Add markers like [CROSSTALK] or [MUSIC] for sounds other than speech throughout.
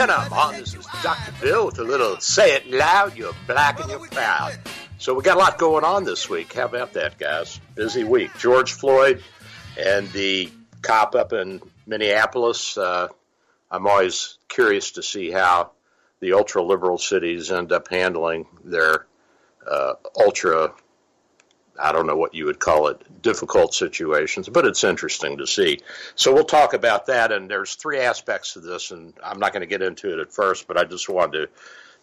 10 I'm on. This is Dr. Bill with a little Say It Loud, You're Black and You're Proud. So we got a lot going on this week. How about that, guys? Busy week. George Floyd and the cop up in Minneapolis. Uh, I'm always curious to see how the ultra liberal cities end up handling their uh, ultra I don't know what you would call it, difficult situations, but it's interesting to see. So we'll talk about that. And there's three aspects to this, and I'm not going to get into it at first, but I just wanted to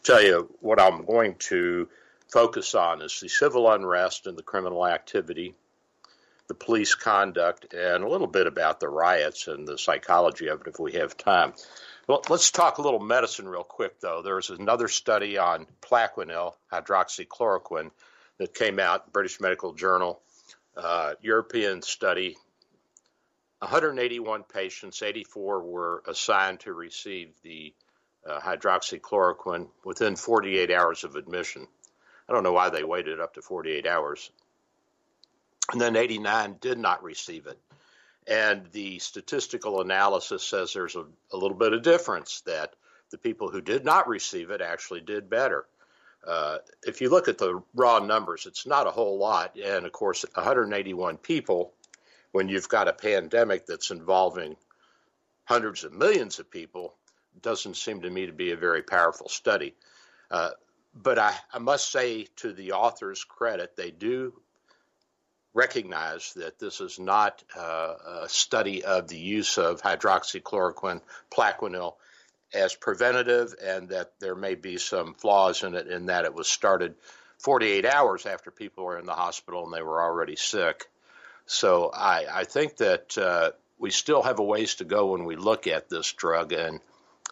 tell you what I'm going to focus on is the civil unrest and the criminal activity, the police conduct, and a little bit about the riots and the psychology of it if we have time. Well, let's talk a little medicine real quick, though. There's another study on Plaquenil, hydroxychloroquine, that came out, British Medical Journal, uh, European study. 181 patients, 84 were assigned to receive the uh, hydroxychloroquine within 48 hours of admission. I don't know why they waited up to 48 hours. And then 89 did not receive it. And the statistical analysis says there's a, a little bit of difference that the people who did not receive it actually did better. Uh, if you look at the raw numbers, it's not a whole lot. And of course, 181 people, when you've got a pandemic that's involving hundreds of millions of people, doesn't seem to me to be a very powerful study. Uh, but I, I must say, to the author's credit, they do recognize that this is not uh, a study of the use of hydroxychloroquine, Plaquenil, as preventative, and that there may be some flaws in it in that it was started 48 hours after people were in the hospital and they were already sick. So I, I think that uh, we still have a ways to go when we look at this drug and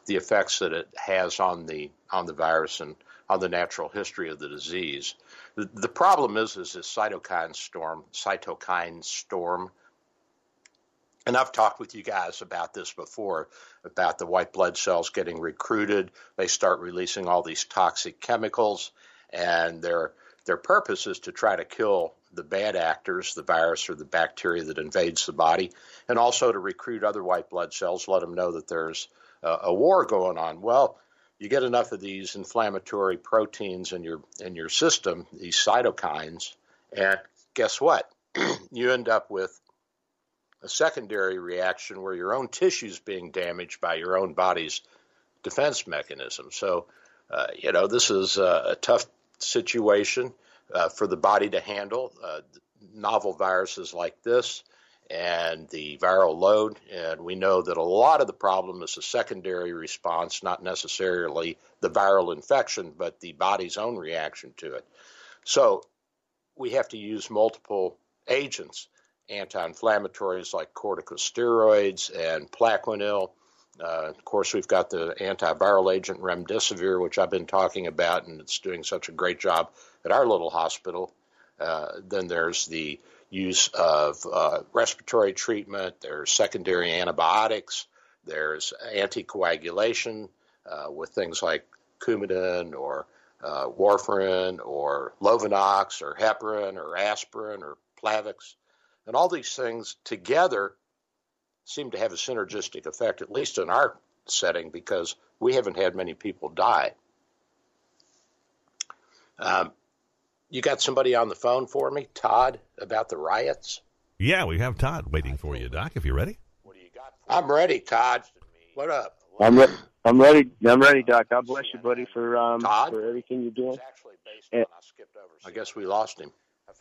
the effects that it has on the on the virus and on the natural history of the disease. The, the problem is is this cytokine storm, cytokine storm. And I've talked with you guys about this before about the white blood cells getting recruited. They start releasing all these toxic chemicals, and their their purpose is to try to kill the bad actors, the virus or the bacteria that invades the body, and also to recruit other white blood cells, let them know that there's uh, a war going on. Well, you get enough of these inflammatory proteins in your in your system, these cytokines, and guess what? [CLEARS THROAT] you end up with a secondary reaction where your own tissue is being damaged by your own body's defense mechanism. So, uh, you know, this is a, a tough situation uh, for the body to handle. Uh, novel viruses like this and the viral load. And we know that a lot of the problem is a secondary response, not necessarily the viral infection, but the body's own reaction to it. So we have to use multiple agents, anti-inflammatories like corticosteroids and Plaquenil. Uh, of course, we've got the antiviral agent remdesivir, which I've been talking about, and it's doing such a great job at our little hospital. Uh, then there's the use of uh, respiratory treatment, there's secondary antibiotics, there's anticoagulation uh, with things like Coumadin or uh, warfarin or Lovenox or heparin or aspirin or Plavix. And all these things together seem to have a synergistic effect, at least in our setting, because we haven't had many people die. Um, you got somebody on the phone for me, Todd, about the riots? Yeah, we have Todd waiting for you, Doc, if you're ready. I'm ready, Todd. What up? I'm re- I'm ready. I'm ready, Doc. God bless you, buddy, for um Todd? for everything you're doing. I guess we lost him.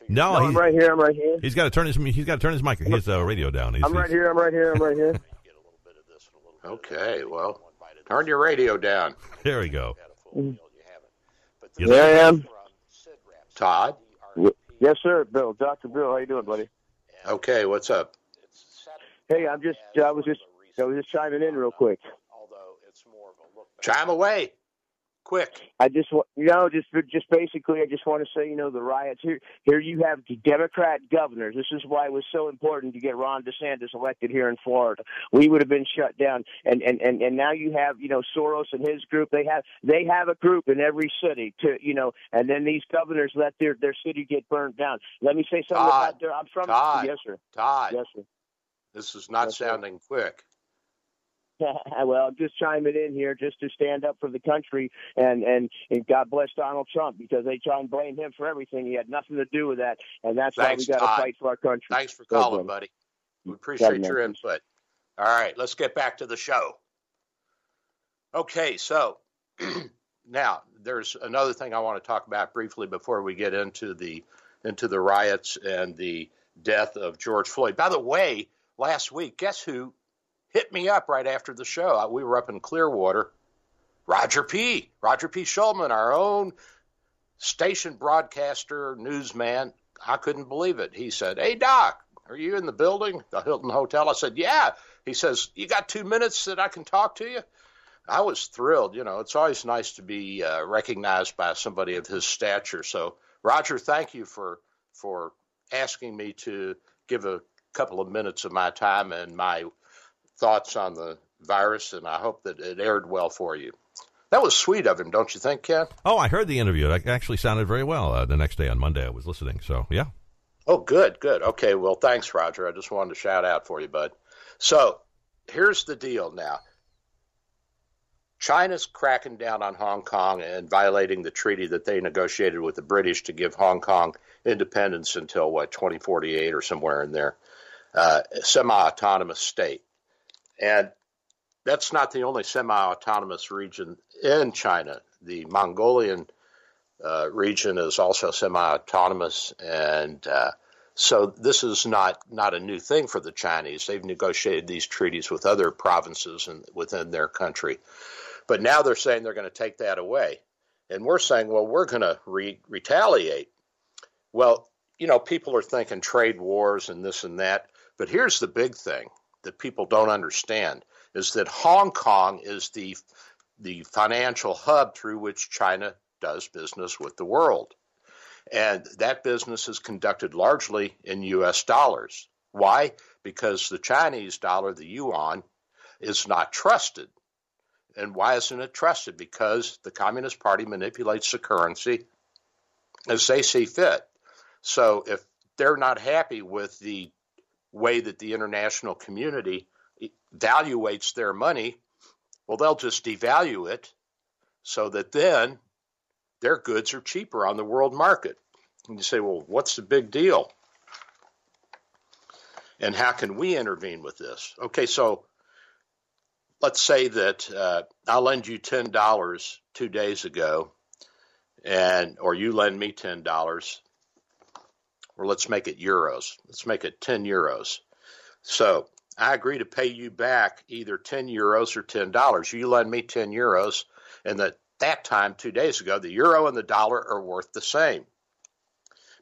No, No, he, I'm right here. I'm right here. he's got to turn his he's got to turn his mic his uh, radio down. He's, I'm right he's- here. I'm right here. I'm right here. [LAUGHS] Okay, well, turn your radio down. There we go. Yes, There I am. Todd? Yes, sir. Bill, Doctor Bill, how you doing, buddy? Okay, what's up? Hey, I'm just. I was just. I was just chiming in real quick. Chime away. Quick. I just want, you know, just just basically, I just want to say, you know, the riots here. Here you have the Democrat governors. This is why it was so important to get Ron DeSantis elected here in Florida. We would have been shut down, and and and and now you have, you know, Soros and his group. They have they have a group in every city to, you know, and then these governors let their their city get burned down. Let me say something Todd, about their. I'm from. Todd, yes, sir. Todd, Yes, sir. this is not Yes, sir. sounding quick. [LAUGHS] well, just chiming in here just to stand up for the country and, and and God bless Donald Trump because they try and blame him for everything. He had nothing to do with that, and that's Thanks, why we got to fight for our country. Thanks for Go calling, buddy. We appreciate your input. All right, let's get back to the show. Okay, so [CLEARS THROAT] now there's another thing I want to talk about briefly before we get into the into the riots and the death of George Floyd. By the way, last week, guess who hit me up right after the show? We were up in Clearwater. Roger P. Roger P. Schulman, our own station broadcaster, newsman. I couldn't believe it. He said, Hey, Doc, are you in the building, the Hilton Hotel? I said, Yeah. He says, You got two minutes that I can talk to you? I was thrilled. You know, it's always nice to be uh, recognized by somebody of his stature. So, Roger, thank you for for asking me to give a couple of minutes of my time and my thoughts on the virus, and I hope that it aired well for you. That was sweet of him, don't you think, Ken? Oh, I heard the interview. It actually sounded very well. Uh, the next day on Monday, I was listening. So yeah. Oh, good, good. Okay, well, thanks, Roger. I just wanted to shout out for you, bud. So here's the deal now China's cracking down on Hong Kong and violating the treaty that they negotiated with the British to give Hong Kong independence until, what, 2048 or somewhere in there, uh, semi autonomous state. And that's not the only semi autonomous region in China. The Mongolian uh, region is also semi-autonomous, and uh, so this is not not a new thing for the Chinese. They've negotiated these treaties with other provinces within their country, but now they're saying they're going to take that away, and we're saying, well, we're going to re- retaliate. Well, you know, people are thinking trade wars and this and that, but here's the big thing that people don't understand is that Hong Kong is the the financial hub through which China does business with the world. And that business is conducted largely in US dollars. Why? Because the Chinese dollar, the yuan, is not trusted. And why isn't it trusted? Because the Communist Party manipulates the currency as they see fit. So if they're not happy with the way that the international community evaluates their money, well, they'll just devalue it so that then their goods are cheaper on the world market. And you say, well, what's the big deal? And how can we intervene with this? Okay, so let's say that uh, I lend you ten dollars two days ago, and or you lend me ten dollars, or let's make it euros. Let's make it ten euros. So I agree to pay you back either ten euros or ten dollars. You lend me ten euros, and at that time two days ago, the euro and the dollar are worth the same.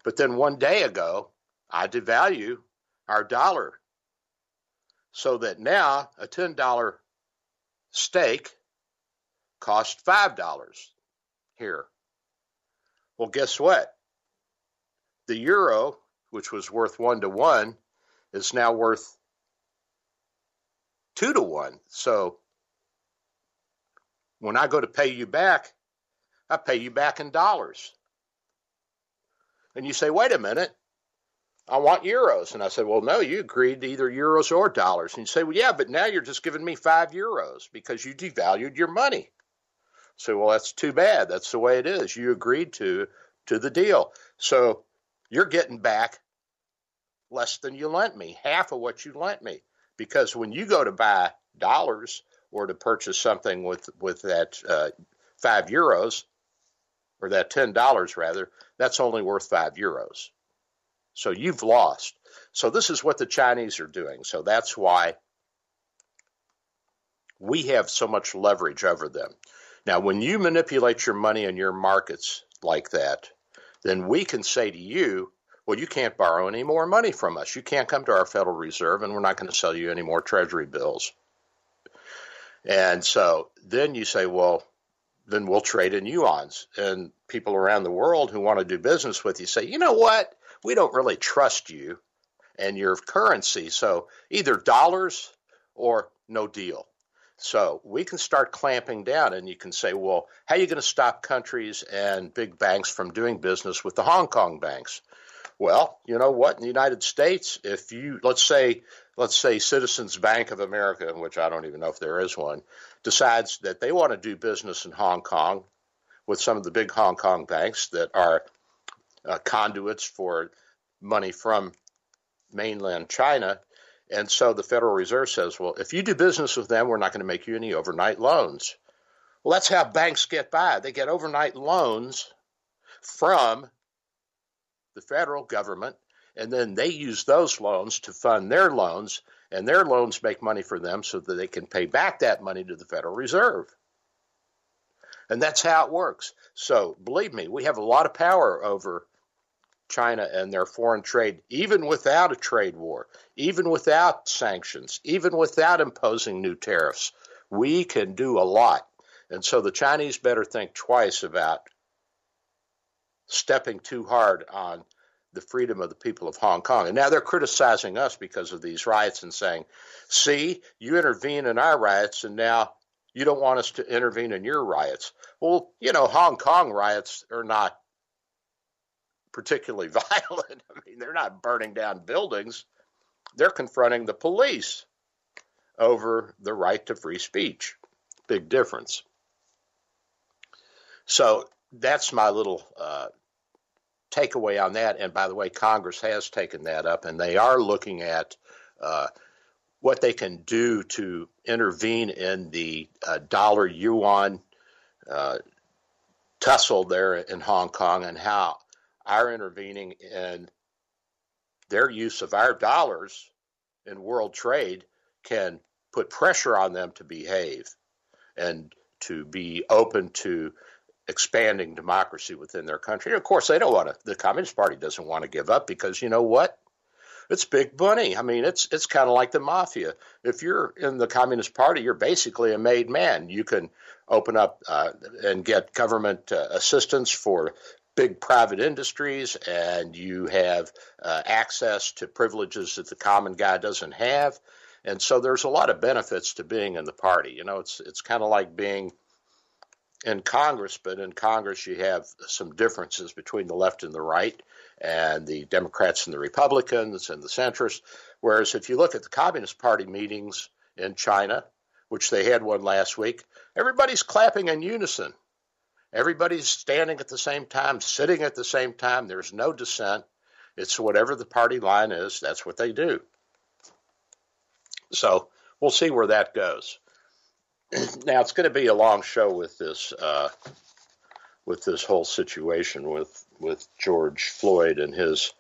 But then one day ago, I devalue our dollar so that now a $10 steak costs $5 here. Well, guess what? The euro, which was worth one to one, is now worth two to one. So when I go to pay you back, I pay you back in dollars. And you say, wait a minute, I want euros. And I said, well, no, you agreed to either euros or dollars. And you say, well, yeah, but now you're just giving me five euros because you devalued your money. So, well, that's too bad. That's the way it is. You agreed to to the deal. So you're getting back less than you lent me, half of what you lent me. Because when you go to buy dollars or to purchase something with with that uh, five euros or that ten dollars rather, that's only worth five euros. So you've lost. So this is what the Chinese are doing. So that's why we have so much leverage over them. Now, when you manipulate your money in your markets like that, then we can say to you, well, you can't borrow any more money from us. You can't come to our Federal Reserve, and we're not going to sell you any more Treasury bills. And so then you say, well, then we'll trade in yuans. And people around the world who want to do business with you say, you know what? We don't really trust you and your currency. So either dollars or no deal. So we can start clamping down, and you can say, well, how are you going to stop countries and big banks from doing business with the Hong Kong banks? Well, you know what? In the United States, if you let's say let's say Citizens Bank of America, which I don't even know if there is one, decides that they want to do business in Hong Kong with some of the big Hong Kong banks that are uh, conduits for money from mainland China, and so the Federal Reserve says, well, if you do business with them, we're not going to make you any overnight loans. Well, that's how banks get by. They get overnight loans from the federal government, and then they use those loans to fund their loans, and their loans make money for them so that they can pay back that money to the Federal Reserve. And that's how it works. So believe me, we have a lot of power over China and their foreign trade, even without a trade war, even without sanctions, even without imposing new tariffs. We can do a lot. And so the Chinese better think twice about stepping too hard on the freedom of the people of Hong Kong. And now they're criticizing us because of these riots and saying, see, you intervene in our riots and now you don't want us to intervene in your riots. Well, you know, Hong Kong riots are not particularly [LAUGHS] violent. I mean, they're not burning down buildings, they're confronting the police over the right to free speech. Big difference. So that's my little uh, takeaway on that. And by the way, Congress has taken that up, and they are looking at uh, what they can do to intervene in the uh, dollar yuan uh, tussle there in Hong Kong and how our intervening in their use of our dollars in world trade can put pressure on them to behave and to be open to expanding democracy within their country. And of course, they don't want to. The Communist Party doesn't want to give up because you know what? It's big money. I mean, it's it's kind of like the mafia. If you're in the Communist Party, you're basically a made man. You can open up uh, and get government uh, assistance for big private industries and you have uh, access to privileges that the common guy doesn't have. And so there's a lot of benefits to being in the party. You know, it's it's kind of like being in Congress, but in Congress you have some differences between the left and the right, and the Democrats and the Republicans and the centrists. Whereas if you look at the Communist Party meetings in China, which they had one last week, everybody's clapping in unison. Everybody's standing at the same time, sitting at the same time. There's no dissent. It's whatever the party line is, that's what they do. So we'll see where that goes. [CLEARS THROAT] now it's going to be a long show with this uh, with this whole situation with with George Floyd and his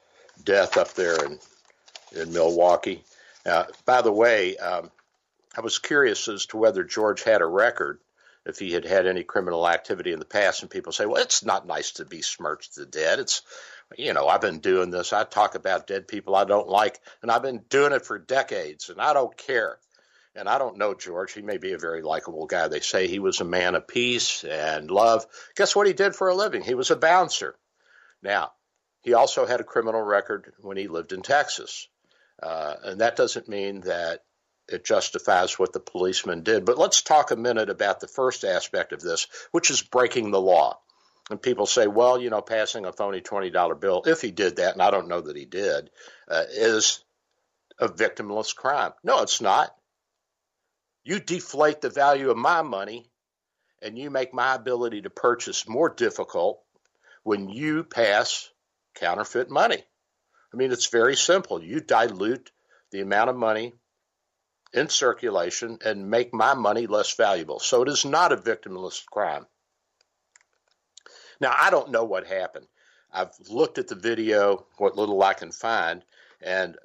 death up there in in Milwaukee. Uh, by the way, um, I was curious as to whether George had a record if he had had any criminal activity in the past. And people say, well, it's not nice to be smirched to dead. It's, you know, I've been doing this. I talk about dead people I don't like, and I've been doing it for decades, and I don't care. And I don't know George. He may be a very likable guy. They say he was a man of peace and love. Guess what he did for a living? He was a bouncer. Now, he also had a criminal record when he lived in Texas. Uh, and that doesn't mean that it justifies what the policeman did. But let's talk a minute about the first aspect of this, which is breaking the law. And people say, well, you know, passing a phony $20 bill, if he did that, and I don't know that he did, uh, is a victimless crime. No, it's not. You deflate the value of my money and you make my ability to purchase more difficult when you pass counterfeit money. I mean, it's very simple. You dilute the amount of money in circulation and make my money less valuable. So it is not a victimless crime. Now, I don't know what happened. I've looked at the video, what little I can find, and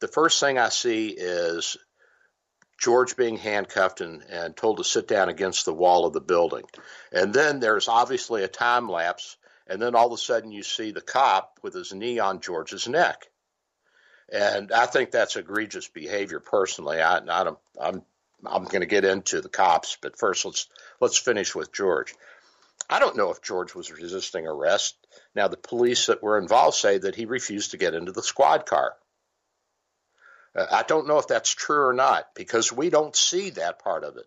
the first thing I see is George being handcuffed and, and told to sit down against the wall of the building. And then there's obviously a time lapse, and then all of a sudden you see the cop with his knee on George's neck. And I think that's egregious behavior personally. I, I I'm I'm going to get into the cops, but first let's let's finish with George. I don't know if George was resisting arrest. Now the police that were involved say that he refused to get into the squad car. Uh, I don't know if that's true or not because we don't see that part of it.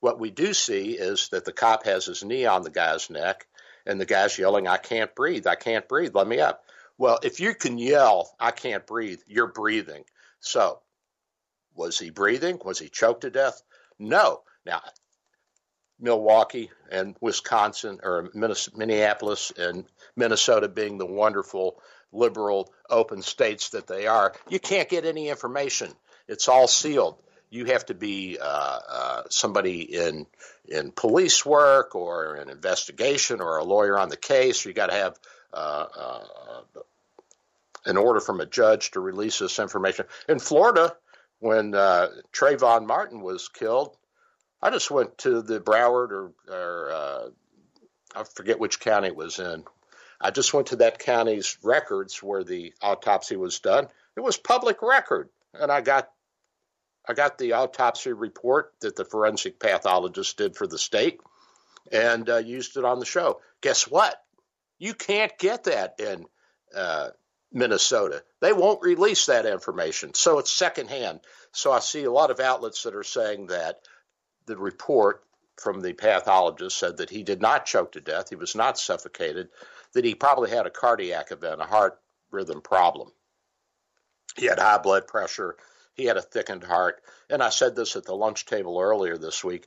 What we do see is that the cop has his knee on the guy's neck and the guy's yelling, I can't breathe, I can't breathe, let me up. Well, if you can yell, I can't breathe, you're breathing. So, was he breathing? Was he choked to death? No. Now, Milwaukee and Wisconsin, or Minneapolis and Minnesota being the wonderful, liberal, open states that they are, you can't get any information. It's all sealed. You have to be uh, uh, somebody in in police work or an investigation or a lawyer on the case. You got to have uh, uh an order from a judge to release this information. In Florida, when uh, Trayvon Martin was killed, I just went to the Broward or, or uh, I forget which county it was in. I just went to that county's records where the autopsy was done. It was public record, and I got I got the autopsy report that the forensic pathologist did for the state, and uh, used it on the show. Guess what? You can't get that in uh, Minnesota. They won't release that information. So it's secondhand. So I see a lot of outlets that are saying that the report from the pathologist said that he did not choke to death, he was not suffocated, that he probably had a cardiac event, a heart rhythm problem. He had high blood pressure, he had a thickened heart. And I said this at the lunch table earlier this week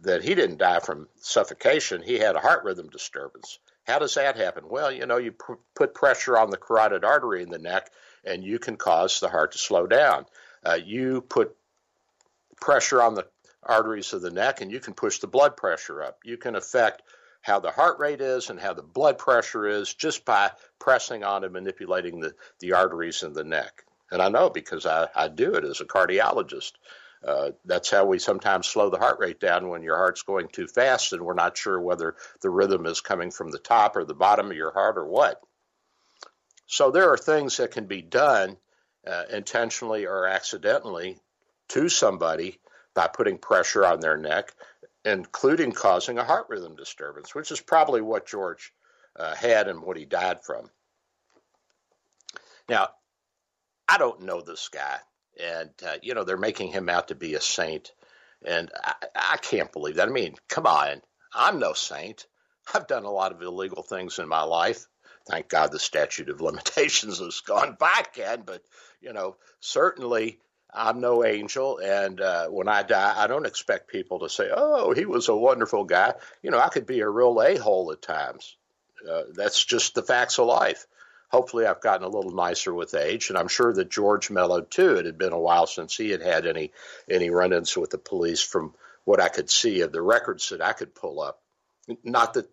that he didn't die from suffocation, he had a heart rhythm disturbance. How does that happen? Well, you know, you put pressure on the carotid artery in the neck, and you can cause the heart to slow down. Uh, you put pressure on the arteries of the neck, and you can push the blood pressure up. You can affect how the heart rate is and how the blood pressure is just by pressing on and manipulating the, the arteries in the neck. And I know because I, I do it as a cardiologist. Uh, that's how we sometimes slow the heart rate down when your heart's going too fast and we're not sure whether the rhythm is coming from the top or the bottom of your heart or what. So there are things that can be done uh, intentionally or accidentally to somebody by putting pressure on their neck, including causing a heart rhythm disturbance, which is probably what George uh, had and what he died from. Now, I don't know this guy and uh, you know they're making him out to be a saint, and I, I can't believe that. I mean, come on, I'm no saint. I've done a lot of illegal things in my life. Thank God the statute of [LAUGHS] limitations has gone by, Ken. But you know, certainly I'm no angel, and uh, when I die, I don't expect people to say, "Oh, he was a wonderful guy." You know, I could be a real a hole at times. Uh, that's just the facts of life hopefully I've gotten a little nicer with age, and I'm sure that George mellowed too. It had been a while since he had had any any run-ins with the police, from what I could see of the records that I could pull up. Not that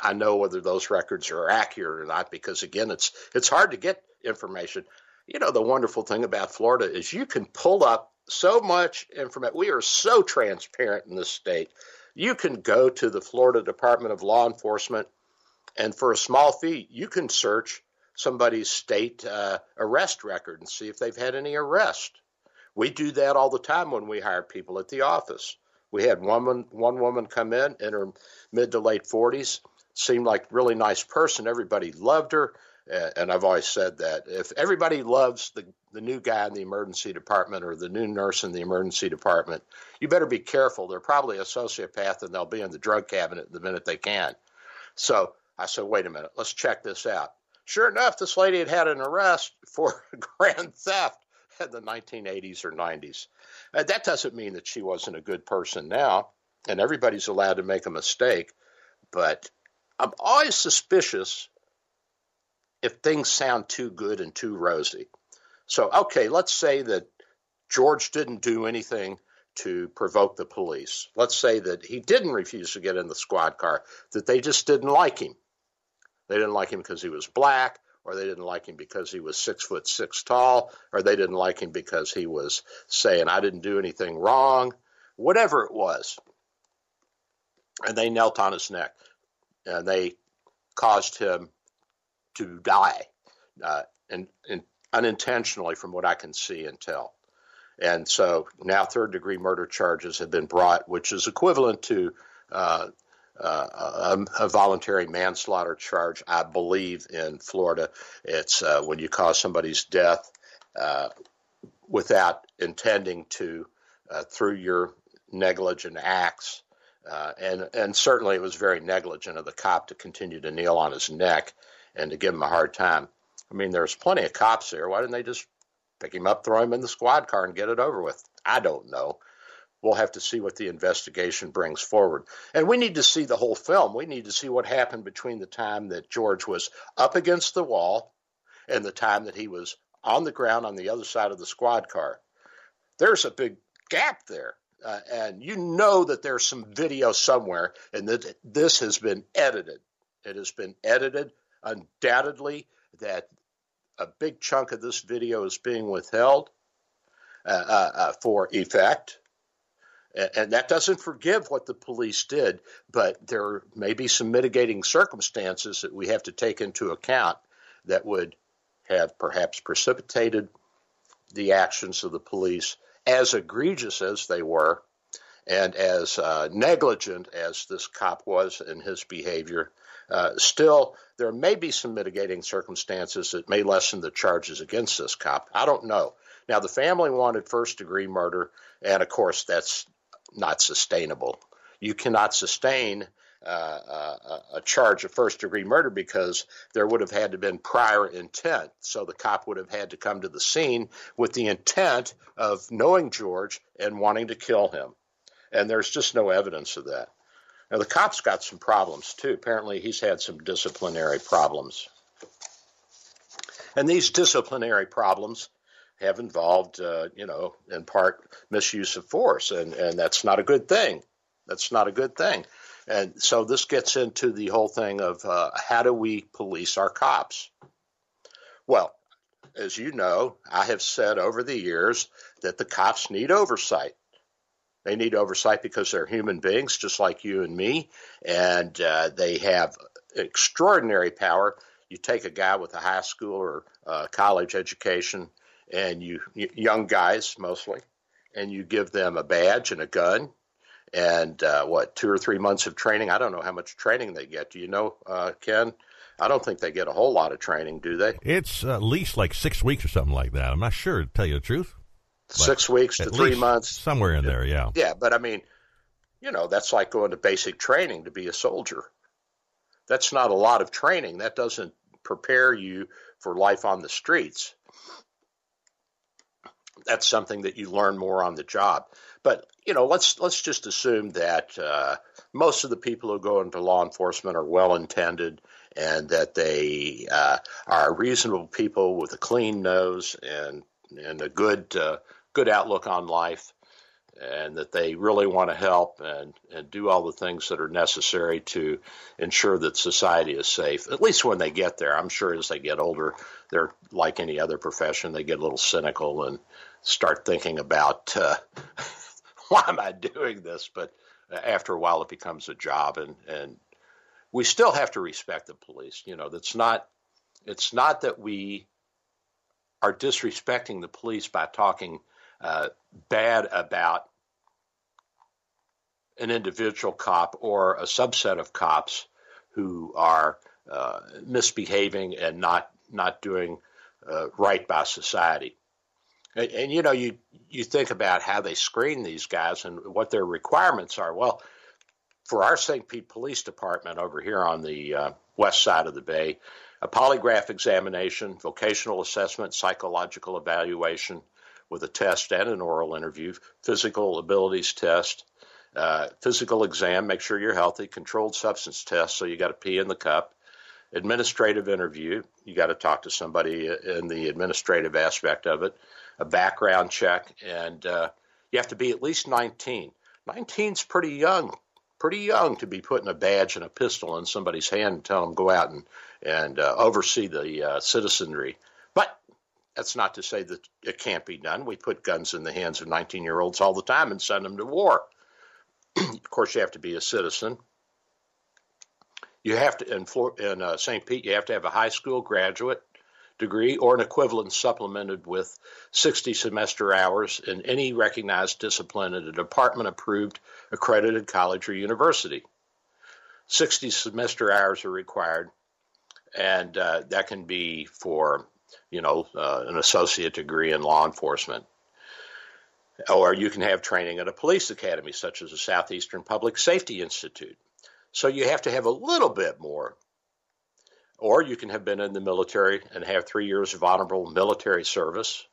I know whether those records are accurate or not, because again, it's it's hard to get information. You know, the wonderful thing about Florida is you can pull up so much information. We are so transparent in this state. You can go to the Florida Department of Law Enforcement, and for a small fee, you can search somebody's state uh, arrest record and see if they've had any arrest. We do that all the time when we hire people at the office. We had one one woman come in in her mid to late 40s, seemed like really nice person. Everybody loved her, and I've always said that if everybody loves the the new guy in the emergency department or the new nurse in the emergency department, you better be careful. They're probably a sociopath and they'll be in the drug cabinet the minute they can. So I said, wait a minute, let's check this out. Sure enough, this lady had had an arrest for [LAUGHS] grand theft in the 1980s or 90s. Uh, that doesn't mean that she wasn't a good person now, and everybody's allowed to make a mistake, but I'm always suspicious if things sound too good and too rosy. So, okay, let's say that George didn't do anything to provoke the police. Let's say that he didn't refuse to get in the squad car, that they just didn't like him. They didn't like him because he was black, or they didn't like him because he was six foot six tall, or they didn't like him because he was saying, I didn't do anything wrong, whatever it was. And they knelt on his neck and they caused him to die uh, and, and unintentionally, from what I can see and tell. And so now third degree murder charges have been brought, which is equivalent to uh, uh, a, a, voluntary manslaughter charge, I believe, in Florida. It's uh, when you cause somebody's death uh, without intending to, uh, through your negligent acts. Uh, and and certainly it was very negligent of the cop to continue to kneel on his neck and to give him a hard time. I mean, there's plenty of cops there. Why didn't they just pick him up, throw him in the squad car, and get it over with? I don't know. We'll have to see what the investigation brings forward. And we need to see the whole film. We need to see what happened between the time that George was up against the wall and the time that he was on the ground on the other side of the squad car. There's a big gap there. Uh, and you know that there's some video somewhere, and that this has been edited. It has been edited undoubtedly. That a big chunk of this video is being withheld uh, uh, uh for effect and that doesn't forgive what the police did, but there may be some mitigating circumstances that we have to take into account that would have perhaps precipitated the actions of the police, as egregious as they were, and as uh, negligent as this cop was in his behavior. Uh, still, there may be some mitigating circumstances that may lessen the charges against this cop. I don't know. Now, the family wanted first degree murder, and of course, that's not sustainable. You cannot sustain uh, uh, a charge of first degree murder because there would have had to have been prior intent. So the cop would have had to come to the scene with the intent of knowing George and wanting to kill him. And there's just no evidence of that. Now, the cop's got some problems too. Apparently, he's had some disciplinary problems. And these disciplinary problems have involved, uh, you know, in part misuse of force, and and that's not a good thing. That's not a good thing. And so this gets into the whole thing of uh, how do we police our cops? Well, as you know, I have said over the years that the cops need oversight. They need oversight because they're human beings, just like you and me, and uh, they have extraordinary power. You take a guy with a high school or uh, college education, and you young guys mostly, and you give them a badge and a gun, and uh, what two or three months of training. I don't know how much training they get. Do you know, uh, Ken? I don't think they get a whole lot of training, do they? It's at least like six weeks or something like that. I'm not sure, to tell you the truth. Six weeks to three months, somewhere in there. Yeah. Yeah, but I mean, you know, that's like going to basic training to be a soldier. That's not a lot of training. That doesn't prepare you for life on the streets that's something that you learn more on the job. But you know, let's let's just assume that uh, most of the people who go into law enforcement are well intended and that they uh, are reasonable people with a clean nose and and a good uh, good outlook on life, and that they really want to help and and do all the things that are necessary to ensure that society is safe. At least when they get there, I'm sure as they get older, they're like any other profession, they get a little cynical and start thinking about uh, [LAUGHS] why am I doing this? But after a while, it becomes a job, and and we still have to respect the police. You know, that's not it's not that we are disrespecting the police by talking uh, bad about an individual cop or a subset of cops who are uh, misbehaving and not not doing uh, right by society. And, and, you know, you you think about how they screen these guys and what their requirements are. Well, for our St. Pete Police Department over here on the uh, west side of the bay, a polygraph examination, vocational assessment, psychological evaluation with a test and an oral interview, physical abilities test, uh, physical exam, make sure you're healthy, controlled substance test, so you got to pee in the cup, administrative interview, you got to talk to somebody in the administrative aspect of it, a background check, and uh, You have to be at least 19. 19's pretty young, pretty young to be putting a badge and a pistol in somebody's hand and tell them go out and and uh, oversee the uh, citizenry. But that's not to say that it can't be done. We put guns in the hands of 19 year olds all the time and send them to war. [CLEARS THROAT] of course, you have to be a citizen. You have to in, in uh, St. Pete. You have to have a high school graduate degree or an equivalent supplemented with 60 semester hours in any recognized discipline at a department approved accredited college or university. 60 semester hours are required, and uh, that can be for you know uh, an associate degree in law enforcement. Or you can have training at a police academy, such as the Southeastern Public Safety Institute. So you have to have a little bit more or you can have been in the military and have three years of honorable military service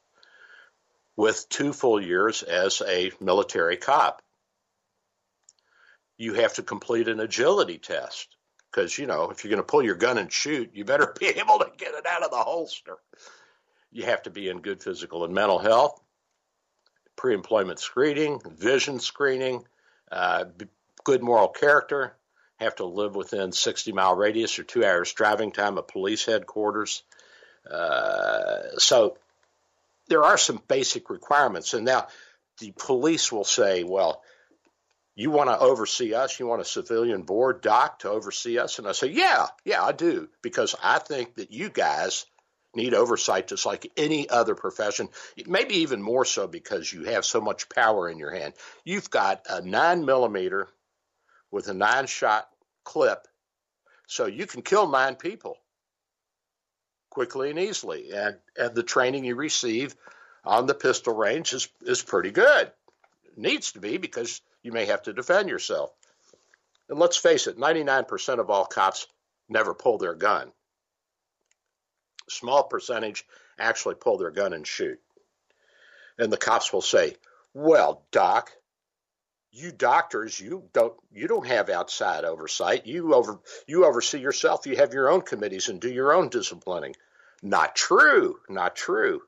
with two full years as a military cop. You have to complete an agility test because, you know, if you're going to pull your gun and shoot, you better [LAUGHS] be able to get it out of the holster. You have to be in good physical and mental health, pre employment screening, vision screening, uh, good moral character, have to live within 60 mile radius or two hours driving time of police headquarters. Uh, so there are some basic requirements. And now the police will say, well, you want to oversee us? You want a civilian board doc to oversee us? And I say, yeah, yeah, I do, because I think that you guys need oversight just like any other profession, maybe even more so because you have so much power in your hand. You've got a nine millimeter with a nine shot clip. So you can kill nine people quickly and easily. And, and the training you receive on the pistol range is, is pretty good. It needs to be because you may have to defend yourself. And let's face it, 99% of all cops never pull their gun. Small percentage actually pull their gun and shoot. And the cops will say, Well, Doc, you doctors you don't you don't have outside oversight. You over you oversee yourself. You have your own committees and do your own disciplining. Not true not true.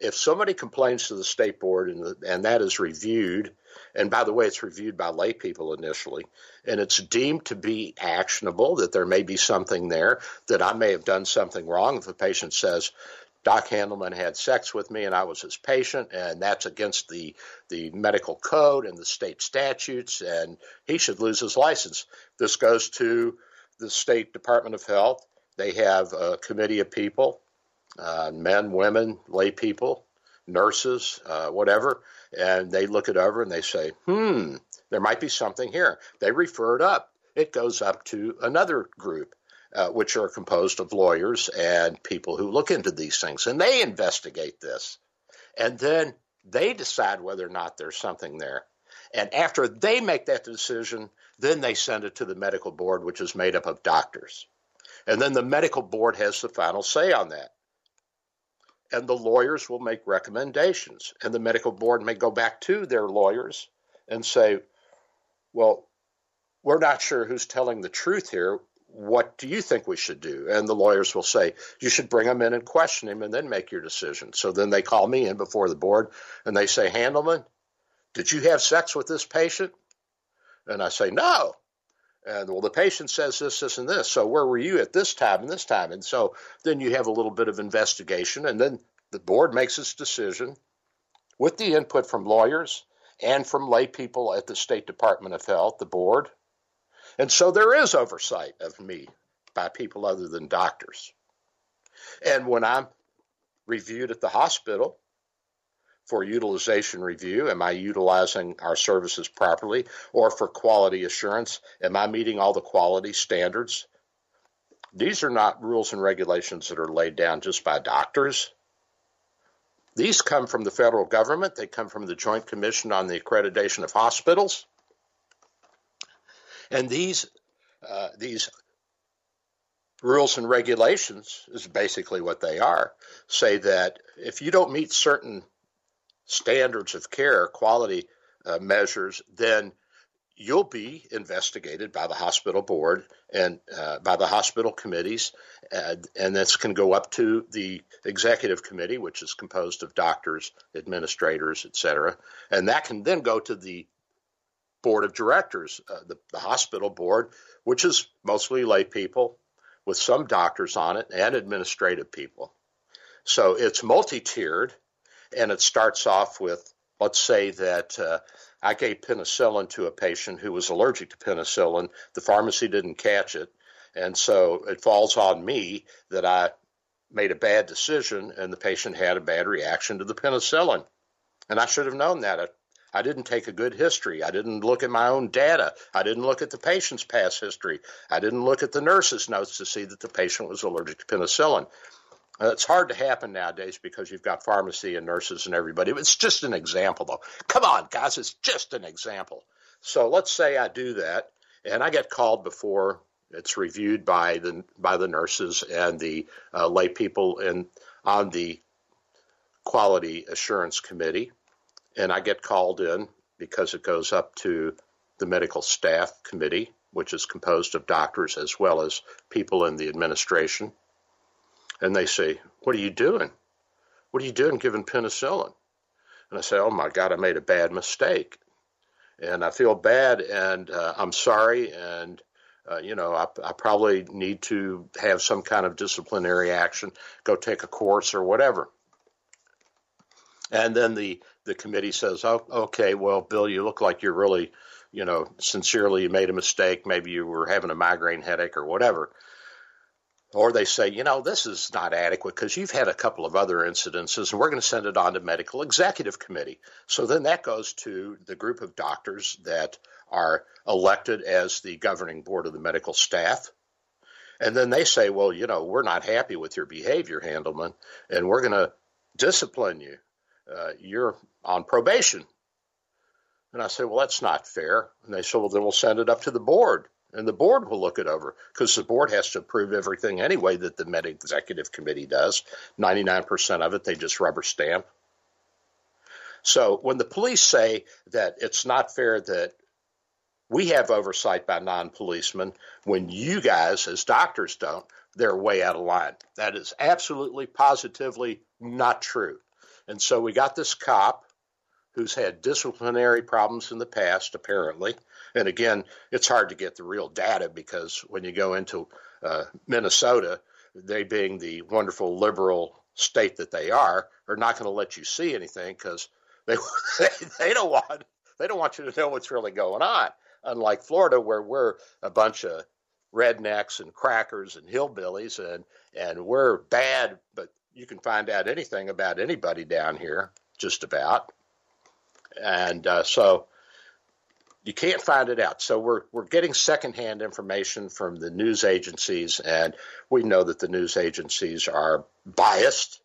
If somebody complains to the state board and, the, and that is reviewed and by the way it's reviewed by lay people initially and it's deemed to be actionable that there may be something there that i may have done something wrong if a patient says Doc Handelman had sex with me and I was his patient, and that's against the, the medical code and the state statutes, and he should lose his license. This goes to the State Department of Health. They have a committee of people, uh, men, women, lay people, nurses, uh, whatever, and they look it over and they say, hmm, there might be something here. They refer it up. It goes up to another group uh, which are composed of lawyers and people who look into these things, and they investigate this. And then they decide whether or not there's something there. And after they make that decision, then they send it to the medical board, which is made up of doctors. And then the medical board has the final say on that. And the lawyers will make recommendations. And the medical board may go back to their lawyers and say, well, we're not sure who's telling the truth here what do you think we should do? And the lawyers will say, you should bring him in and question him and then make your decision. So then they call me in before the board and they say, Handelman, did you have sex with this patient? And I say, no. And well, the patient says this, this, and this. So where were you at this time and this time? And so then you have a little bit of investigation, and then the board makes its decision with the input from lawyers and from lay people at the State Department of Health, the board, and so there is oversight of me by people other than doctors. And when I'm reviewed at the hospital for utilization review, am I utilizing our services properly? Or for quality assurance, am I meeting all the quality standards? These are not rules and regulations that are laid down just by doctors. These come from the federal government. They come from the Joint Commission on the Accreditation of Hospitals. And these uh, these rules and regulations is basically what they are. Say that if you don't meet certain standards of care, quality uh, measures, then you'll be investigated by the hospital board and uh, by the hospital committees, and, and this can go up to the executive committee, which is composed of doctors, administrators, etc. and that can then go to the board of directors, uh, the, the hospital board, which is mostly lay people with some doctors on it and administrative people. So it's multi-tiered, and it starts off with, let's say that uh, I gave penicillin to a patient who was allergic to penicillin. The pharmacy didn't catch it. And so it falls on me that I made a bad decision and the patient had a bad reaction to the penicillin. And I should have known that. I, didn't take a good history. I didn't look at my own data. I didn't look at the patient's past history. I didn't look at the nurse's notes to see that the patient was allergic to penicillin. Uh, it's hard to happen nowadays because you've got pharmacy and nurses and everybody. It's just an example, though. Come on, guys, it's just an example. So let's say I do that, and I get called before it's reviewed by the by the nurses and the uh, lay people in on the quality assurance committee, and I get called in because it goes up to the medical staff committee, which is composed of doctors as well as people in the administration and they say, What are you doing? What are you doing giving penicillin? And I say, Oh my God, I made a bad mistake. And I feel bad and uh, I'm sorry. And, uh, you know, I, I probably need to have some kind of disciplinary action, go take a course or whatever. And then the, the committee says, Oh, okay, well, Bill, you look like you're really, you know, sincerely you made a mistake. Maybe you were having a migraine headache or whatever. Or they say, you know, this is not adequate because you've had a couple of other incidences and we're going to send it on to medical executive committee. So then that goes to the group of doctors that are elected as the governing board of the medical staff. And then they say, well, you know, we're not happy with your behavior, Handelman, and we're going to discipline you. Uh, you're on probation. And I say, well, that's not fair. And they say, well, then we'll send it up to the board and the board will look it over because the board has to approve everything anyway that the med executive committee does. 99% of it, they just rubber stamp. So when the police say that it's not fair that we have oversight by non policemen when you guys, as doctors, don't, they're way out of line. That is absolutely, positively not true. And so we got this cop who's had disciplinary problems in the past, apparently. And again, it's hard to get the real data because when you go into uh, Minnesota, they being the wonderful liberal state that they are, are not going to let you see anything because they, [LAUGHS] they they don't want they don't want you to know what's really going on. Unlike Florida, where we're a bunch of rednecks and crackers and hillbillies, and and we're bad, but you can find out anything about anybody down here, just about. And uh, so you can't find it out. So we're we're getting secondhand information from the news agencies, and we know that the news agencies are biased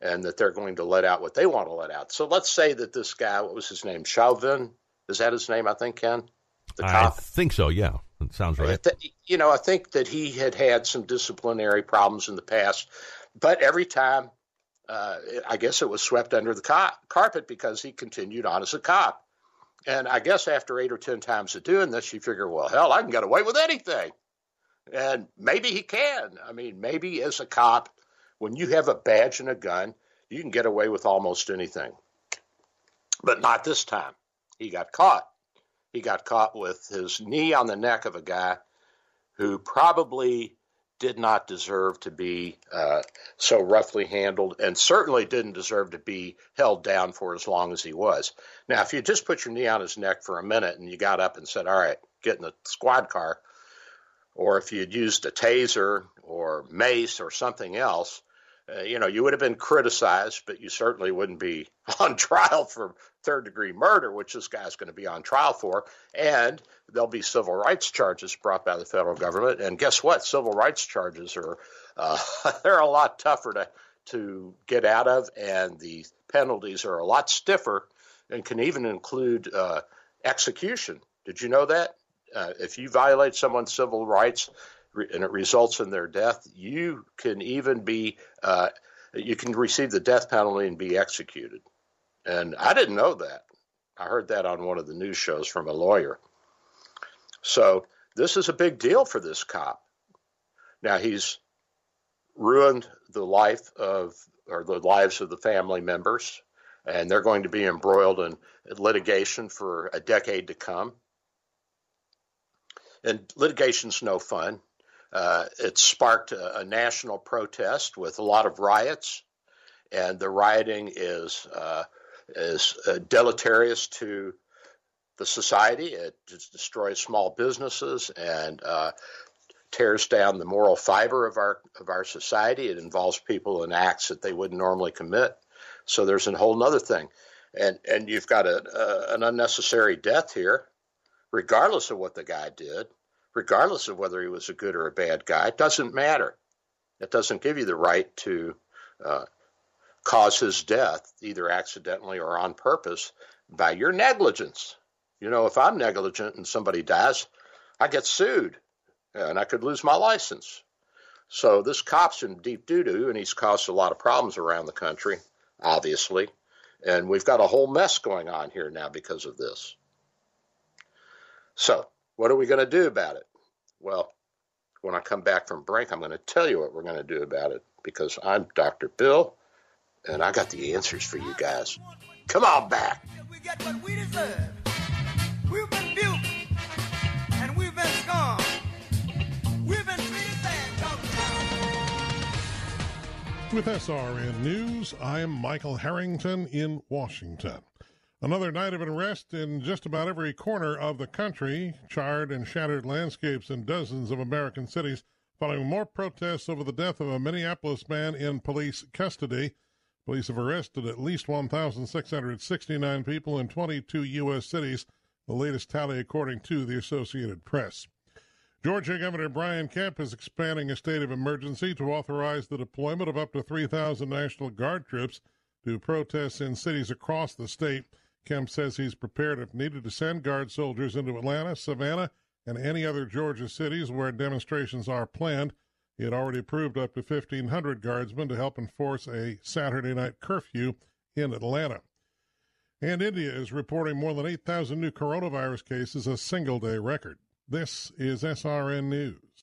and that they're going to let out what they want to let out. So let's say that this guy, what was his name, Chauvin, is that his name? I think Ken, the cop. I think so. Yeah, it sounds right. You know, I think that he had had some disciplinary problems in the past, but every time. Uh, I guess it was swept under the carpet because he continued on as a cop. And I guess after eight or 10 times of doing this, you figure, well, hell, I can get away with anything. And maybe he can. I mean, maybe as a cop, when you have a badge and a gun, you can get away with almost anything. But not this time. He got caught. He got caught with his knee on the neck of a guy who probably did not deserve to be uh, so roughly handled and certainly didn't deserve to be held down for as long as he was. Now, if you just put your knee on his neck for a minute and you got up and said, All right, get in the squad car, or if you had used a taser or mace or something else, uh, you know, you would have been criticized, but you certainly wouldn't be [LAUGHS] on trial for third degree murder, which this guy's going to be on trial for. And there'll be civil rights charges brought by the federal government. And guess what? Civil rights charges are uh, [LAUGHS] they're a lot tougher to to get out of, and the penalties are a lot stiffer, and can even include uh, execution. Did you know that? Uh, if you violate someone's civil rights, and it results in their death, you can even be uh, you can receive the death penalty and be executed. And I didn't know that. I heard that on one of the news shows from a lawyer. So this is a big deal for this cop. Now he's ruined the life of or the lives of the family members, and they're going to be embroiled in litigation for a decade to come. And litigation's no fun. Uh, it sparked a, a, national protest with a lot of riots, and the rioting is uh, is uh, deleterious to the society. It destroys small businesses and uh, tears down the moral fiber of our of our society. It involves people in acts that they wouldn't normally commit. So there's a whole other thing, and and you've got a, a, an unnecessary death here, regardless of what the guy did, regardless of whether he was a good or a bad guy. It doesn't matter. It doesn't give you the right to uh, cause his death, either accidentally or on purpose, by your negligence. You know, if I'm negligent and somebody dies, I get sued and I could lose my license. So this cop's in deep doo doo, and he's caused a lot of problems around the country, obviously. And we've got a whole mess going on here now because of this. So, what are we going to do about it? Well, when I come back from break, I'm going to tell you what we're going to do about it because I'm Dr. Bill, and I got the answers for you guys. Come on back. We've been and we've been scorned. We've been With SRN News, I am Michael Harrington in Washington. Another night of unrest in just about every corner of the country, charred and shattered landscapes in dozens of American cities following more protests over the death of a Minneapolis man in police custody. Police have arrested at least 1,669 people in 22 U.S. cities the latest tally according to the Associated Press. Georgia Governor Brian Kemp is expanding a state of emergency to authorize the deployment of up to 3,000 National Guard troops to protests in cities across the state. Kemp says he's prepared, if needed, to send Guard soldiers into Atlanta, Savannah, and any other Georgia cities where demonstrations are planned. He had already approved up to 1,500 guardsmen to help enforce a Saturday night curfew in Atlanta. And India is reporting more than 8,000 new coronavirus cases, a single day record. This is SRN News.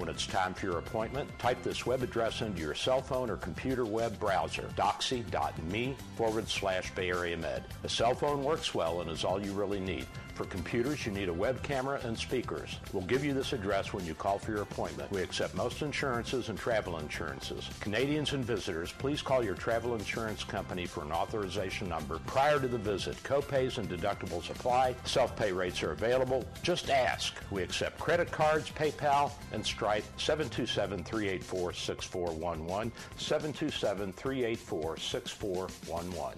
When it's time for your appointment, type this web address into your cell phone or computer web browser, doxy.me forward slash Bay Area Med. A cell phone works well and is all you really need. For computers, you need a web camera and speakers. We'll give you this address when you call for your appointment. We accept most insurances and travel insurances. Canadians and visitors, please call your travel insurance company for an authorization number prior to the visit. Copays and deductibles apply. Self-pay rates are available. Just ask. We accept credit cards, PayPal, and Stripe. 727-384-6411. 727-384-6411.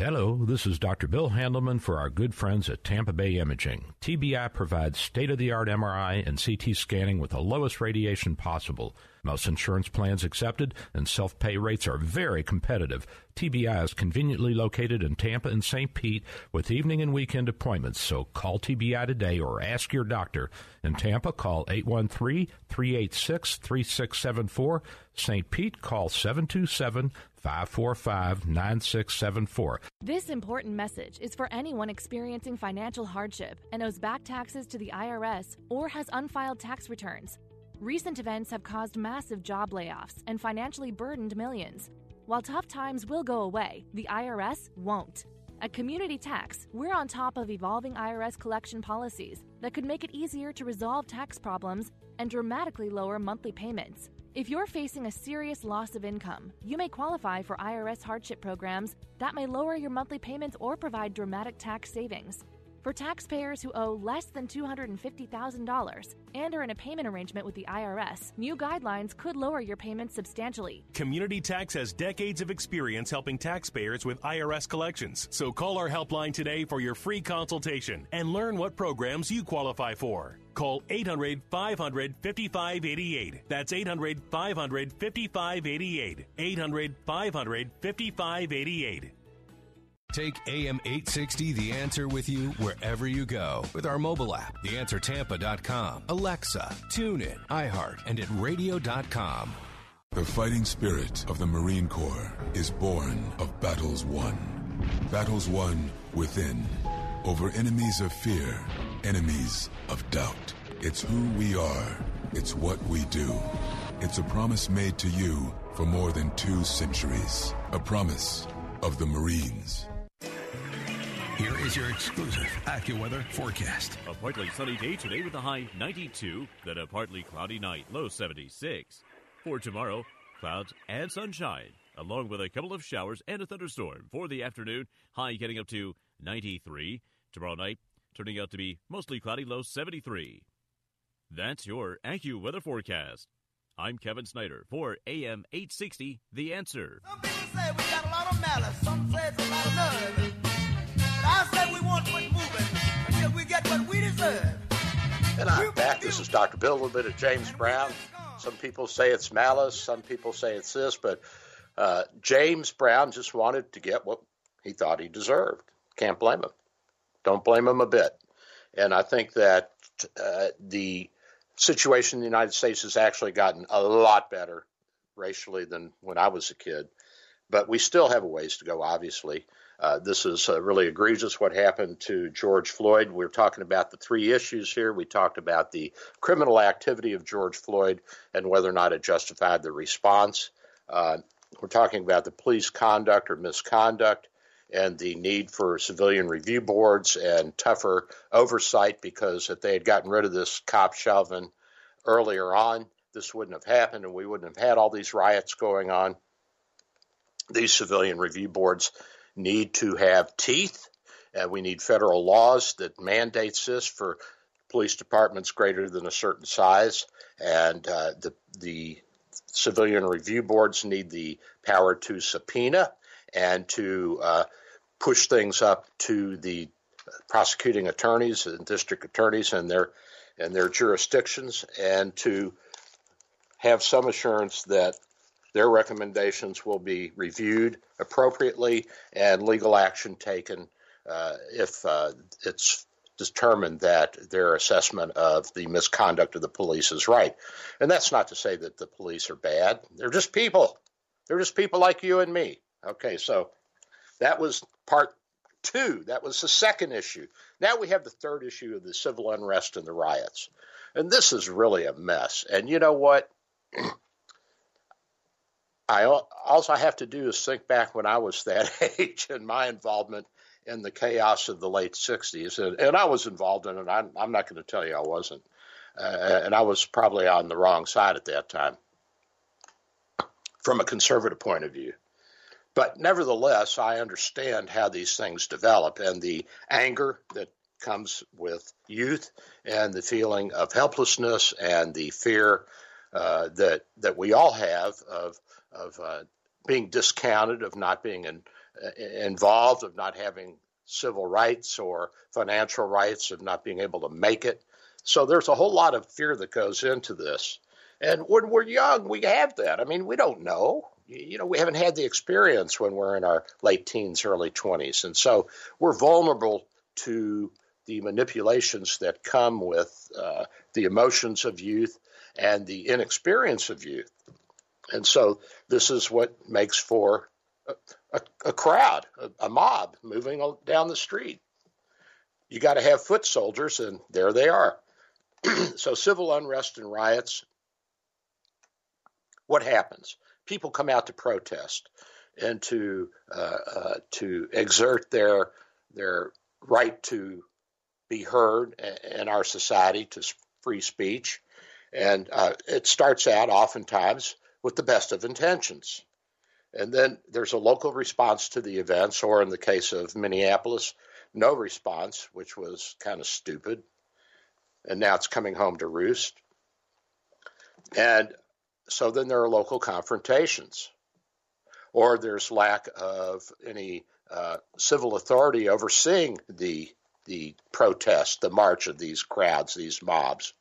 Hello, this is Dr. Bill Handelman for our good friends at Tampa Bay Imaging. TBI provides state of the art MRI and CT scanning with the lowest radiation possible. Most insurance plans accepted and self pay rates are very competitive. TBI is conveniently located in Tampa and St. Pete with evening and weekend appointments, so call TBI today or ask your doctor. In Tampa, call 813 386 3674. St. Pete, call 727 545 9674. This important message is for anyone experiencing financial hardship and owes back taxes to the IRS or has unfiled tax returns. Recent events have caused massive job layoffs and financially burdened millions. While tough times will go away, the IRS won't. At Community Tax, we're on top of evolving IRS collection policies that could make it easier to resolve tax problems and dramatically lower monthly payments. If you're facing a serious loss of income, you may qualify for IRS hardship programs that may lower your monthly payments or provide dramatic tax savings. For taxpayers who owe less than $250,000 and are in a payment arrangement with the IRS, new guidelines could lower your payments substantially. Community Tax has decades of experience helping taxpayers with IRS collections. So call our helpline today for your free consultation and learn what programs you qualify for. Call 800 500 5588. That's 800 500 5588. 800 500 5588. Take AM 860 The Answer with you wherever you go with our mobile app, theanswertampa.com, Alexa, TuneIn, iHeart, and at radio.com. The fighting spirit of the Marine Corps is born of battles won. Battles won within, over enemies of fear, enemies of doubt. It's who we are, it's what we do. It's a promise made to you for more than two centuries. A promise of the Marines. Here is your exclusive AccuWeather forecast. A partly sunny day today with a high 92, then a partly cloudy night, low 76. For tomorrow, clouds and sunshine, along with a couple of showers and a thunderstorm. For the afternoon, high getting up to 93. Tomorrow night, turning out to be mostly cloudy, low 73. That's your AccuWeather forecast. I'm Kevin Snyder for AM 860, The Answer. Some people say we got a lot of malice. Some say it's a lot of nerve. But I say we won't quit moving until we get what we deserve. And I'm back. This is Dr. Bill, a little bit of James Brown. Some people say it's malice, some people say it's this, but uh, James Brown just wanted to get what he thought he deserved. Can't blame him. Don't blame them a bit. And I think that uh, the situation in the United States has actually gotten a lot better racially than when I was a kid. But we still have a ways to go, obviously. Uh, this is uh, really egregious what happened to George Floyd. We're talking about the three issues here. We talked about the criminal activity of George Floyd and whether or not it justified the response. Uh, we're talking about the police conduct or misconduct and the need for civilian review boards and tougher oversight because if they had gotten rid of this cop Chauvin earlier on, this wouldn't have happened and we wouldn't have had all these riots going on. These civilian review boards need to have teeth. Uh, we need federal laws that mandates this for police departments greater than a certain size, and uh, the the civilian review boards need the power to subpoena and to uh, push things up to the prosecuting attorneys and district attorneys and their and their jurisdictions, and to have some assurance that their recommendations will be reviewed appropriately and legal action taken uh, if uh, it's determined that their assessment of the misconduct of the police is right. And that's not to say that the police are bad. They're just people. They're just people like you and me. Okay, so that was part two. That was the second issue. Now we have the third issue of the civil unrest and the riots. And this is really a mess. And you know what? [CLEARS THROAT] I all I have to do is think back when I was that [LAUGHS] age and my involvement in the chaos of the late '60s, and, and I was involved in it. I'm, I'm not going to tell you I wasn't, uh, and I was probably on the wrong side at that time, from a conservative point of view. But nevertheless, I understand how these things develop and the anger that comes with youth, and the feeling of helplessness and the fear uh, that that we all have of of uh, being discounted, of not being in, uh, involved, of not having civil rights or financial rights, of not being able to make it. So there's a whole lot of fear that goes into this. And when we're young, we have that. I mean, we don't know. You know, we haven't had the experience when we're in our late teens, early 20s. And so we're vulnerable to the manipulations that come with uh, the emotions of youth and the inexperience of youth. And so this is what makes for a, a, a crowd, a, a mob moving down the street. You got to have foot soldiers, and there they are. [CLEARS THROAT] so civil unrest and riots. What happens? People come out to protest and to uh, uh, to exert their their right to be heard in our society to free speech And uh, it starts out oftentimes with the best of intentions. And then there's a local response to the events, or in the case of Minneapolis, no response, which was kind of stupid. And now it's coming home to roost. And so then there are local confrontations, or there's lack of any uh, civil authority overseeing the the protest, the march of these crowds, these mobs.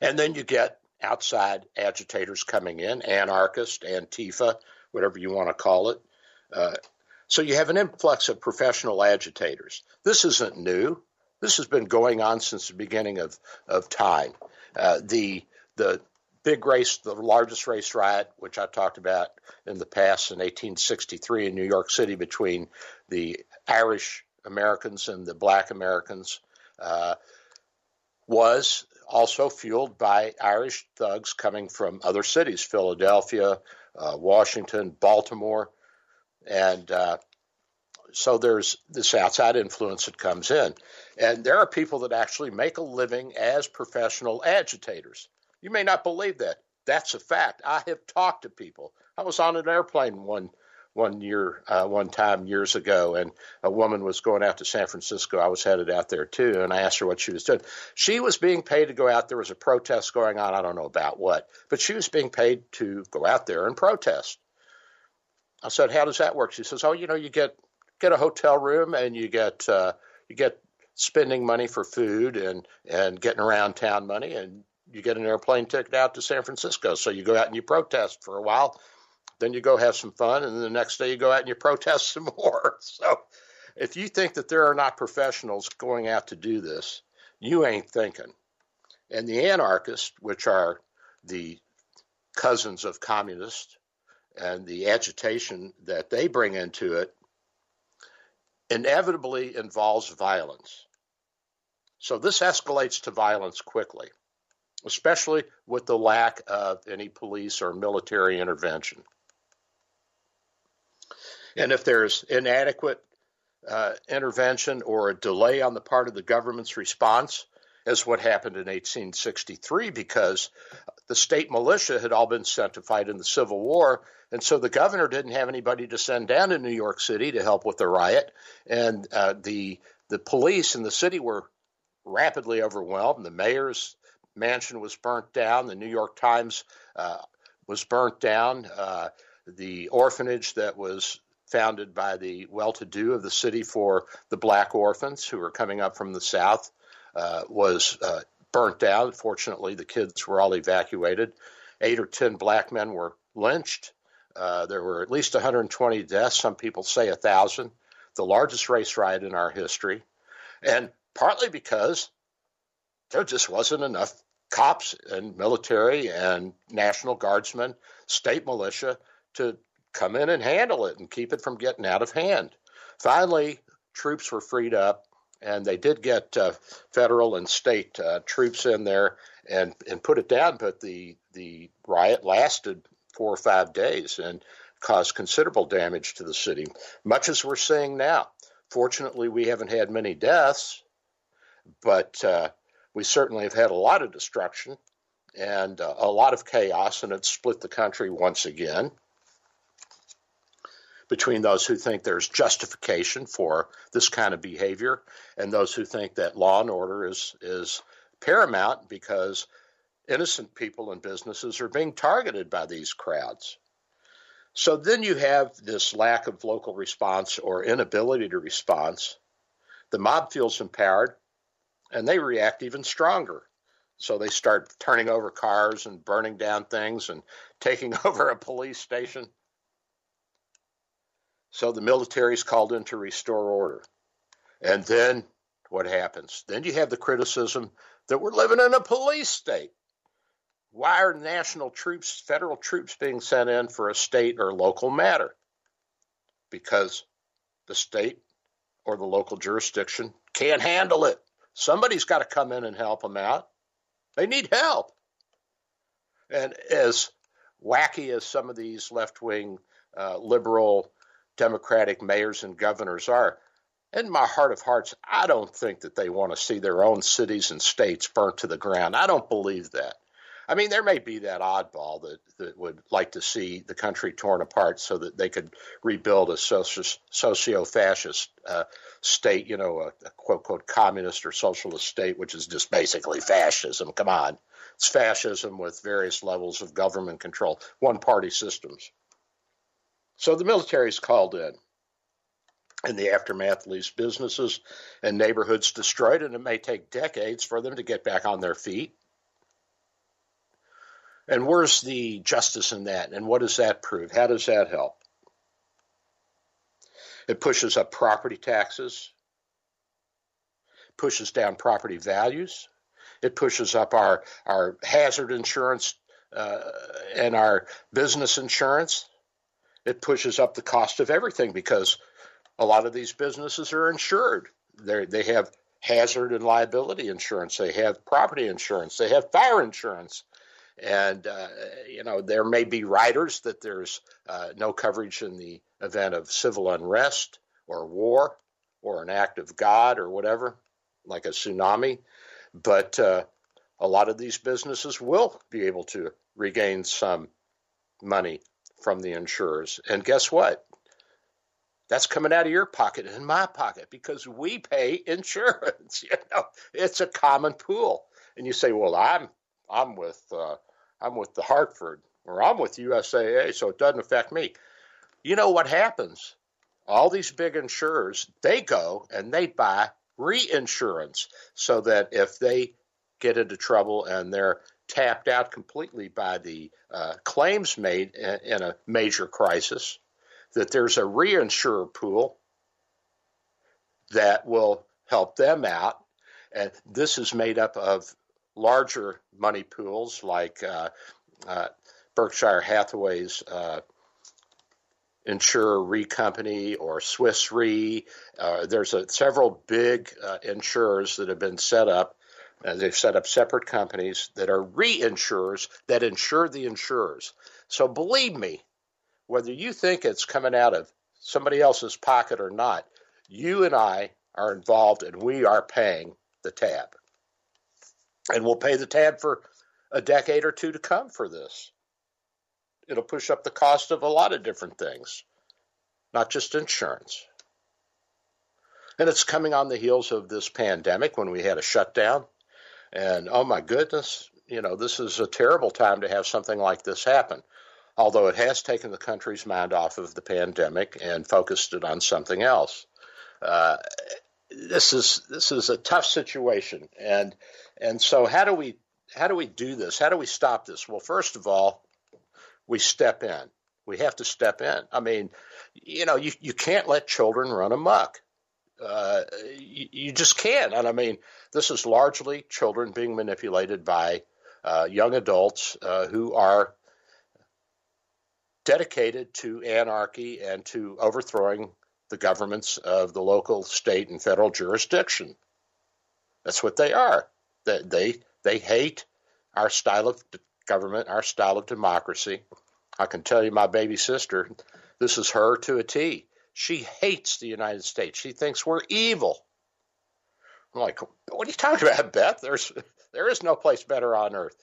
And then you get outside agitators coming in, anarchist, Antifa, whatever you want to call it. Uh, so you have an influx of professional agitators. This isn't new. This has been going on since the beginning of, of time. Uh, the the big race, the largest race riot, which I talked about in the past in 1863 in New York City between the Irish Americans and the Black Americans, uh, was also fueled by Irish thugs coming from other cities Philadelphia, uh, Washington, Baltimore. And uh, so there's this outside influence that comes in. And there are people that actually make a living as professional agitators. You may not believe that. That's a fact. I have talked to people. I was on an airplane one one year, uh, one time years ago, and a woman was going out to San Francisco. I was headed out there too, and I asked her what she was doing. She was being paid to go out. There was a protest going on. I don't know about what, but she was being paid to go out there and protest. I said, "How does that work?" She says, "Oh, you know, you get get a hotel room and you get uh, you get spending money for food and and getting around town money, and you get an airplane ticket out to San Francisco. So you go out and you protest for a while." Then you go have some fun, and then the next day you go out and you protest [LAUGHS] some more. So if you think that there are not professionals going out to do this, you ain't thinking. And the anarchists, which are the cousins of communists, and the agitation that they bring into it inevitably involves violence. So this escalates to violence quickly, especially with the lack of any police or military intervention. And if there's inadequate uh, intervention or a delay on the part of the government's response, as what happened in 1863, because the state militia had all been sent to fight in the Civil War, and so the governor didn't have anybody to send down to New York City to help with the riot, and uh, the the police in the city were rapidly overwhelmed. The mayor's mansion was burnt down. The New York Times uh, was burnt down. Uh, the orphanage that was founded by the well to do of the city for the black orphans who were coming up from the South, uh, was uh, burnt down. Fortunately, the kids were all evacuated. Eight or ten black men were lynched. Uh, there were at least 120 deaths. Some people say a thousand. The largest race riot in our history, and partly because there just wasn't enough cops and military and national guardsmen, state militia to come in and handle it and keep it from getting out of hand. Finally, troops were freed up, and they did get uh, federal and state uh, troops in there and and put it down. But the the riot lasted four or five days and caused considerable damage to the city, much as we're seeing now. Fortunately, we haven't had many deaths, but uh, we certainly have had a lot of destruction and uh, a lot of chaos, and it's split the country once again between those who think there's justification for this kind of behavior and those who think that law and order is is paramount because innocent people and businesses are being targeted by these crowds. So then you have this lack of local response or inability to response. The mob feels empowered and they react even stronger. So they start turning over cars and burning down things and taking [LAUGHS] over a police station. So the military is called in to restore order. And then what happens? Then you have the criticism that we're living in a police state. Why are national troops, federal troops being sent in for a state or local matter? Because the state or the local jurisdiction can't handle it. Somebody's got to come in and help them out. They need help. And as wacky as some of these left wing uh, liberal Democratic mayors and governors are. in my heart of hearts, I don't think that they want to see their own cities and states burnt to the ground. I don't believe that. I mean, there may be that oddball that, that would like to see the country torn apart so that they could rebuild a socio fascist uh, state, you know, a, a quote, quote, communist or socialist state, which is just basically fascism. Come on. It's fascism with various levels of government control, one party systems. So the military is called in. In the aftermath leaves businesses and neighborhoods destroyed, and it may take decades for them to get back on their feet. And where's the justice in that? And what does that prove? How does that help? It pushes up property taxes, pushes down property values, it pushes up our, our hazard insurance uh, and our business insurance. It pushes up the cost of everything because a lot of these businesses are insured. They they have hazard and liability insurance. They have property insurance. They have fire insurance. And uh, you know there may be riders that there's uh, no coverage in the event of civil unrest or war or an act of God or whatever, like a tsunami. But uh, a lot of these businesses will be able to regain some money from the insurers. And guess what? That's coming out of your pocket and my pocket because we pay insurance. [LAUGHS] You know, it's a common pool. And you say, "Well, I'm I'm with uh, I'm with the Hartford or I'm with USAA, so it doesn't affect me." You know what happens? All these big insurers, they go and they buy reinsurance so that if they get into trouble and they're tapped out completely by the uh, claims made in, in a major crisis, that there's a reinsurer pool that will help them out. And this is made up of larger money pools like uh, uh, Berkshire Hathaway's uh, Insurer Re Company or Swiss Re. Uh, there's a, several big uh, insurers that have been set up. Uh, they've set up separate companies that are reinsurers that insure the insurers. So believe me, whether you think it's coming out of somebody else's pocket or not, you and I are involved and we are paying the tab. And we'll pay the tab for a decade or two to come for this. It'll push up the cost of a lot of different things, not just insurance. And it's coming on the heels of this pandemic when we had a shutdown. And oh my goodness, you know, this is a terrible time to have something like this happen although it has taken the country's mind off of the pandemic and focused it on something else. Uh, this is this is a tough situation, and and so how do we how do we do this? How do we stop this? Well, first of all, we step in. We have to step in. I mean, you know, you you can't let children run amok. Uh, you, you, just can't. And I mean, this is largely children being manipulated by uh, young adults uh, who are dedicated to anarchy and to overthrowing the governments of the local, state, and federal jurisdiction. That's what they are. They they, they hate our style of government, our style of democracy. I can tell you, my baby sister, this is her to a T. She hates the United States. She thinks we're evil. I'm like, what are you talking about, [LAUGHS] Beth? There's there is no place better on earth.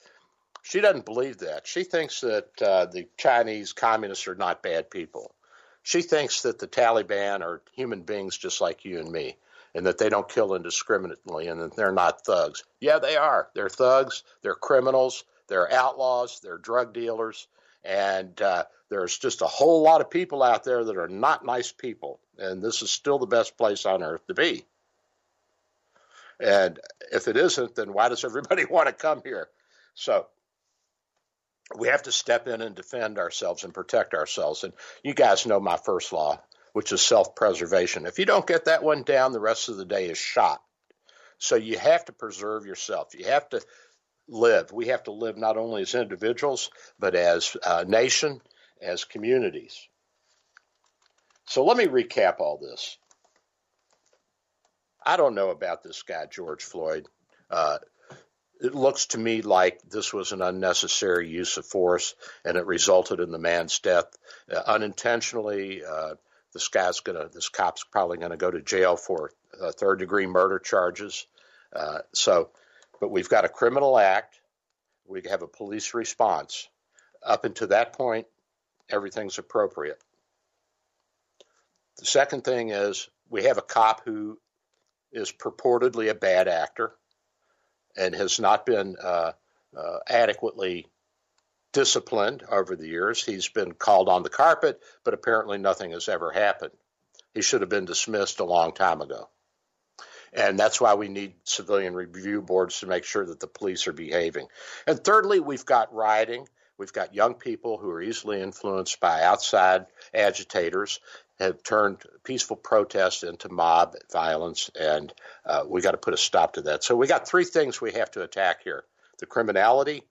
She doesn't believe that. She thinks that uh, the Chinese communists are not bad people. She thinks that the Taliban are human beings just like you and me, and that they don't kill indiscriminately, and that they're not thugs. Yeah, they are. They're thugs. They're criminals. They're outlaws. They're drug dealers. And uh, there's just a whole lot of people out there that are not nice people. And this is still the best place on earth to be. And if it isn't, then why does everybody [LAUGHS] want to come here? So we have to step in and defend ourselves and protect ourselves. And you guys know my first law, which is self preservation. If you don't get that one down, the rest of the day is shot. So you have to preserve yourself. You have to live. We have to live not only as individuals, but as a nation, as communities. So let me recap all this. I don't know about this guy, George Floyd. Uh, it looks to me like this was an unnecessary use of force and it resulted in the man's death uh, unintentionally. Uh, this guy's gonna, this cop's probably gonna go to jail for uh, third degree murder charges. Uh, so, but we've got a criminal act. We have a police response. Up until that point, everything's appropriate. The second thing is we have a cop who is purportedly a bad actor and has not been uh, uh, adequately disciplined over the years. He's been called on the carpet, but apparently nothing has ever happened. He should have been dismissed a long time ago. And that's why we need civilian review boards to make sure that the police are behaving. And thirdly, we've got rioting. We've got young people who are easily influenced by outside agitators, have turned peaceful protest into mob violence, and uh, we got to put a stop to that. So we got three things we have to attack here the criminality,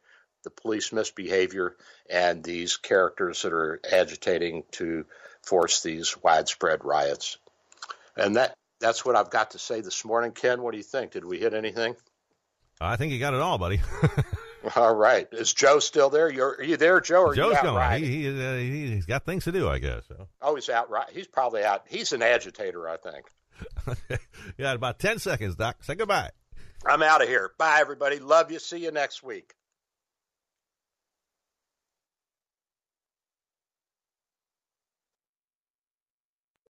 the police misbehavior, and these characters that are agitating to force these widespread riots. And that that's what I've got to say this morning. Ken, what do you think? Did we hit anything? I think you got it all, buddy. [LAUGHS] all right. Is Joe still there? You're, are you there, Joe? Or Joe's you going. riding? He, he, uh, he, has got things to do, I guess. So. Oh, he's out right. He's probably out. He's an agitator, I think. [LAUGHS] yeah, about 10 seconds, Doc. Say goodbye. I'm out of here. Bye, everybody. Love you. See you next week.